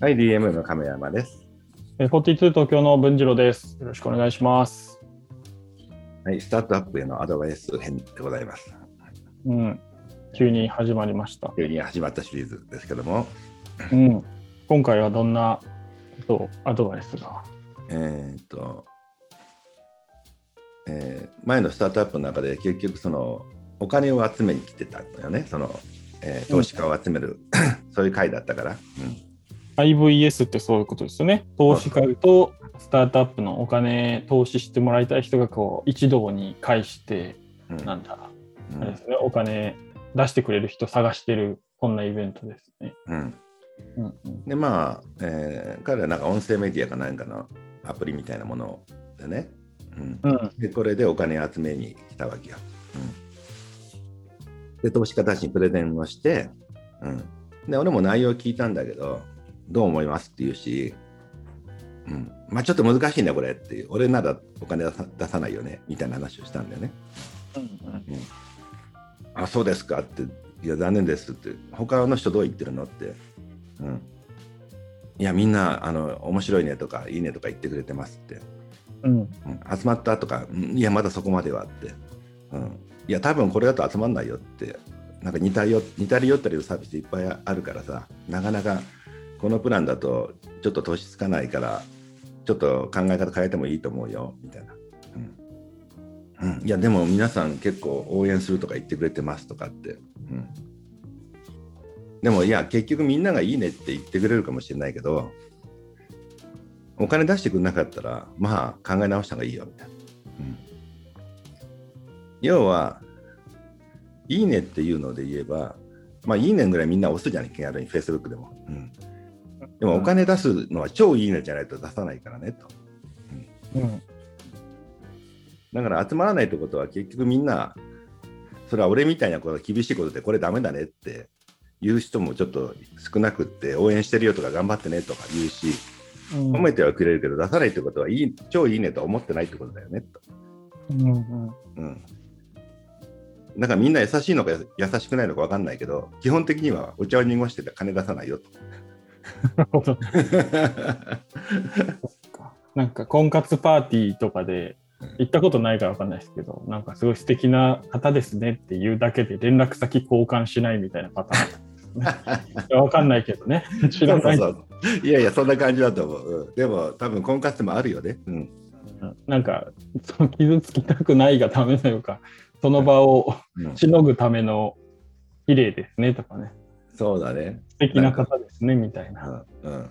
はい、DM の亀山です。えー42東京の文次郎です。よろしくお願いします。はい、スタートアップへのアドバイス編でございます。うん、急に始まりました。急に始まったシリーズですけども、うん、今回はどんなことをアドバイスが？えーっと、えー前のスタートアップの中で結局そのお金を集めに来てたんだよね、その、えー投資家を集める、そういう会だったから。IVS ってそういうことですよね。投資家とスタートアップのお金投資してもらいたい人がこう一堂に会して、なんだ、うん。あれですね、お金出してくれる人探してる、こんなイベントですね。うん。うんうん。でまあ、えー彼らなんか音声メディアかなんかのアプリみたいなものでね、うん。うん。でこれでお金集めに来たわけよ。うん、で投資家たちにプレゼンをして、うん、で俺も内容聞いたんだけどどう思いますって言うし、うん、まあちょっと難しいねこれっていう。俺ならお金出さ出さないよねみたいな話をしたんだよね。うんあそうですかって。いや残念ですって。他の人どう言ってるのって、うん、いやみんなあの面白いねとかいいねとか言ってくれてますって。うん。うん。集まったとか、うん。いや、まだそこまではって、うん、いや、多分これだと集まんないよって、なんか似たりよ似たり寄ったりのサービスいっぱいあるからさ、なかなかこのプランだとちょっと投資つかないから、ちょっと考え方変えてもいいと思うよみたいな。うん、いや、でも皆さん結構応援するとか言ってくれてますとかって。うんでもいや結局みんながいいねって言ってくれるかもしれないけどお金出してくれなかったら、まあ考え直した方がいいよみたいな。うん要は、いいねっていうので言えば、まあいいねぐらいみんな押すじゃない、気軽に Facebook でも。うんでもお金出すのは超いいねじゃないと出さないからねと。うんだから集まらないってことは結局みんな、それは俺みたいなこと厳しいことでこれダメだねって言う人もちょっと少なくって応援してるよとか頑張ってねとか言うし、うん褒めてはくれるけど出さないってことはいい超いいねとは思ってないってことだよねと。うんうんうん。だからみんな優しいのか優しくないのか分かんないけど、基本的にはお茶を濁してて金出さないよと。なるほど。なんか婚活パーティーとかで行ったことないから分かんないですけど、なんかすごい素敵な方ですねっていうだけで連絡先交換しないみたいなパターンですね。分かんないけどね。知らない。そういやいや、そんな感じだと思う。うんでも、多分婚活もあるよね。うん。なんかその傷つきたくないがためというか、その場をうんしのぐための綺麗ですねとかね、そうだね。素敵な方ですねみたいな。うん。うん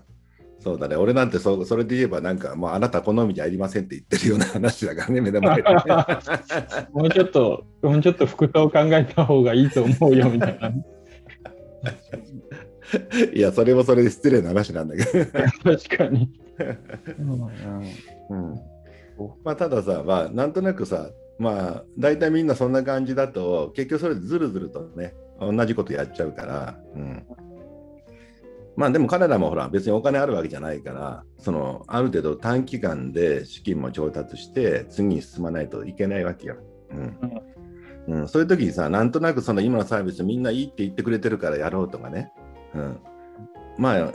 そうだね。俺なんてそそれで言えば、なんか、もうあなた好みじゃありませんって言ってるような話だからね、目の前で。もうちょっと、もうちょっと服装を考えた方がいいと思うよみたいな。いや、それもそれで失礼な話なんだけど。確かに。うんまあ、たださ、まあ、なんとなくさ、まあ、大体みんなそんな感じだと、結局それでずるずるとね、同じことやっちゃうから、うん、まあでも彼らもほら、別にお金あるわけじゃないから、そのある程度短期間で資金も調達して、次に進まないといけないわけよ。うん。うん、そういう時にさ、なんとなくその今のサービスみんないいって言ってくれてるからやろうとかね、うん、まあ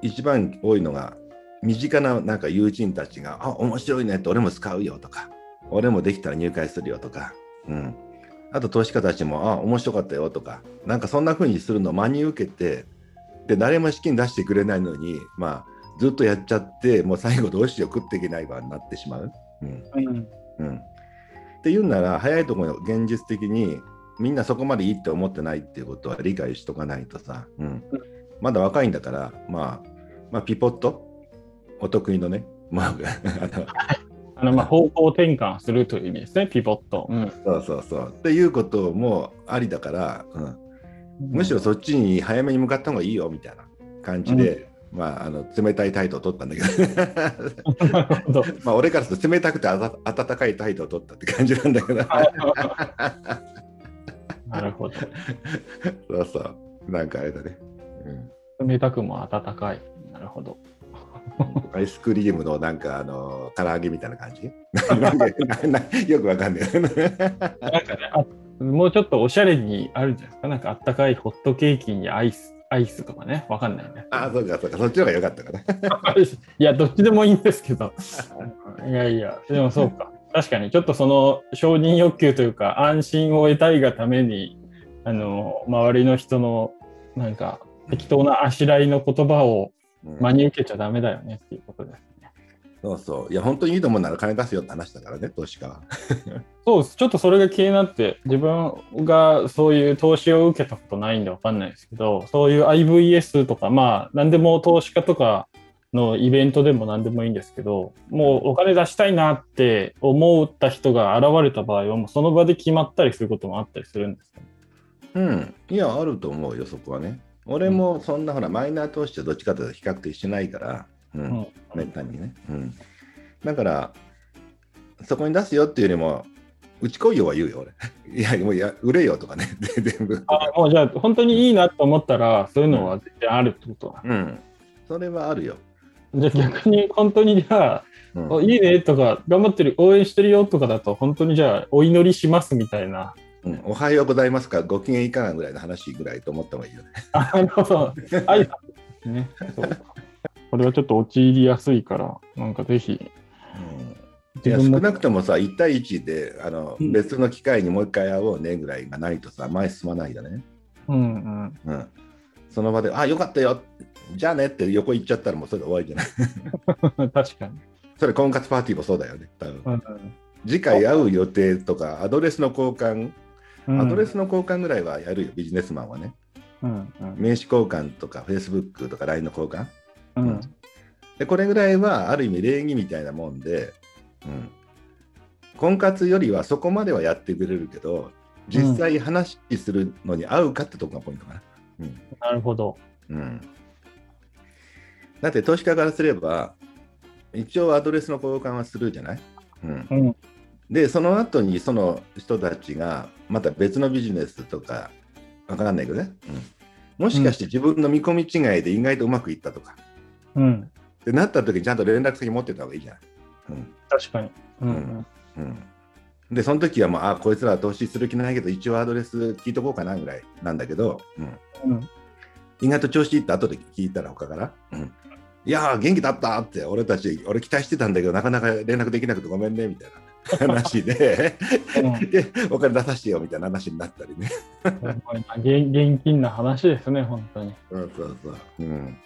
一番多いのが身近ななんか友人たちが「あ面白いね」って俺も使うよとか俺もできたら入会するよとか、うん、あと投資家たちも「あ面白かったよ」とかなんかそんな風にするのを真に受けてで誰も資金出してくれないのにまあずっとやっちゃってもう最後どうしよう食っていけないわになってしまう。うん。うん。うん、っていうなら早いところ現実的にみんなそこまでいいって思ってないっていうことは理解しとかないとさ、うん、まだ若いんだから、まあ、まあピポット？お得意のね、まあ、あのあのまあ方向転換するという意味ですね、ピボット。うんそうそうそうっていうこともありだから、うん、むしろそっちに早めに向かった方がいいよみたいな感じで、まあ、あの冷たい態度を取ったんだけど。まあ俺からすると冷たくてあた温かい態度を取ったって感じなんだけど なるほど。そうそうなんかあれだね、うん冷たくも温かい。なるほど。アイスクリームのなんかあの唐揚げみたいな感じ？よくわかんない。なんかねあ、もうちょっとおしゃれにあるじゃないですか。なんかあったかいホットケーキにアイスアイスとかね、わかんないね。あ、そうか、そうか、そっちの方が良かったかな。いや、どっちでもいいんですけど。いやいや、でもそうか。確かに、ちょっとその承認欲求というか、安心を得たいがために、あの、周りの人の、なんか、適当なあしらいの言葉をうん真に受けちゃダメだよねっていうことですね。そうそう。いや、本当にいいと思うなら金出すよって話だからね、投資家は。そうです。ちょっとそれが気になって、自分がそういう投資を受けたことないんでわかんないですけど、そういう IVS とか、まあ、何でも投資家とかのイベントでも何でもいいんですけど、もうお金出したいなって思った人が現れた場合は、もうその場で決まったりすることもあったりするんですよね。うん。いや、あると思うよ、そこはね。俺もそんなほら、マイナー投資とどっちかというと比較的しないから、うん、うんめったにね。うん。だから、そこに出すよっていうよりも、うち来いよは言うよ、俺。いや、もういや売れよとかね、で全部。あもうじゃあ、本当にいいなと思ったら、そういうのは全然あるってことだ。うん。それはあるよ。じゃあ逆に本当にじゃあ、うんおいいねとか、頑張ってる、応援してるよとかだと、本当にじゃあ、お祈りしますみたいな。うんおはようございますか、ご機嫌いかがぐらいの話ぐらいと思った方がいいよね。あなるほど。挨拶ですね。これはちょっと陥りやすいから、なんかぜひ、いや少なくともさ、1対1であの、うん別の機会にもう一回会おうねぐらいがないとさ、前進まないよね。うんうん。うん、その場で、あ、よかったよ、じゃあねって横行っちゃったらもうそれで終わりじゃない。確かに。それ婚活パーティーもそうだよね、多分うん次回会う予定とか、アドレスの交換、うん、アドレスの交換ぐらいはやるよ、ビジネスマンはね。うんうん。名刺交換とか、Facebook とか LINE の交換。うん。でこれぐらいはある意味礼儀みたいなもんで、うん、婚活よりはそこまではやってくれるけど実際話するのに合うかってとこがポイントかな、うん。なるほど。うん、だって投資家からすれば一応アドレスの交換はするじゃない、うん、うんでその後にその人たちがまた別のビジネスとかわかんないけどね、うん、もしかして自分の見込み違いで意外とうまくいったとか、うん。ってなった時にちゃんと連絡先持ってた方がいいじゃない。うん。確かに。うんうん。うん、で、その時はもう、あ、こいつらは投資する気ないけど、一応アドレス聞いとこうかなぐらいなんだけど、うん、うん。意外と調子いいって後で聞いたら他から、うん、いやー、元気だったって、俺たち、俺期待してたんだけど、なかなか連絡できなくてごめんねみたいな話で、うんで お金出させてよみたいな話になったりね。現現金な話ですね、本当に。そうそうそう。うん、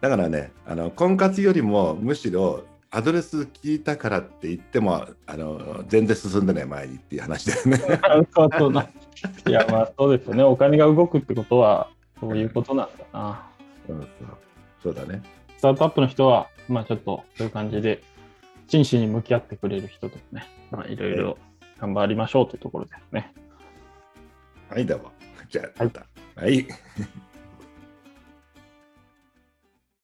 だからね、あの婚活よりもむしろアドレス聞いたからって言ってもあの全然進んでない前にっていう話だよね。そうそうだ。いや、まあそうですよね。お金が動くってことは、そういうことなんだな。そうそうそうだね。スタートアップの人は、まあちょっとそういう感じで、真摯に向き合ってくれる人とね、まあいろいろ頑張りましょうというところですね。はい、どうも。じゃあ、また。はい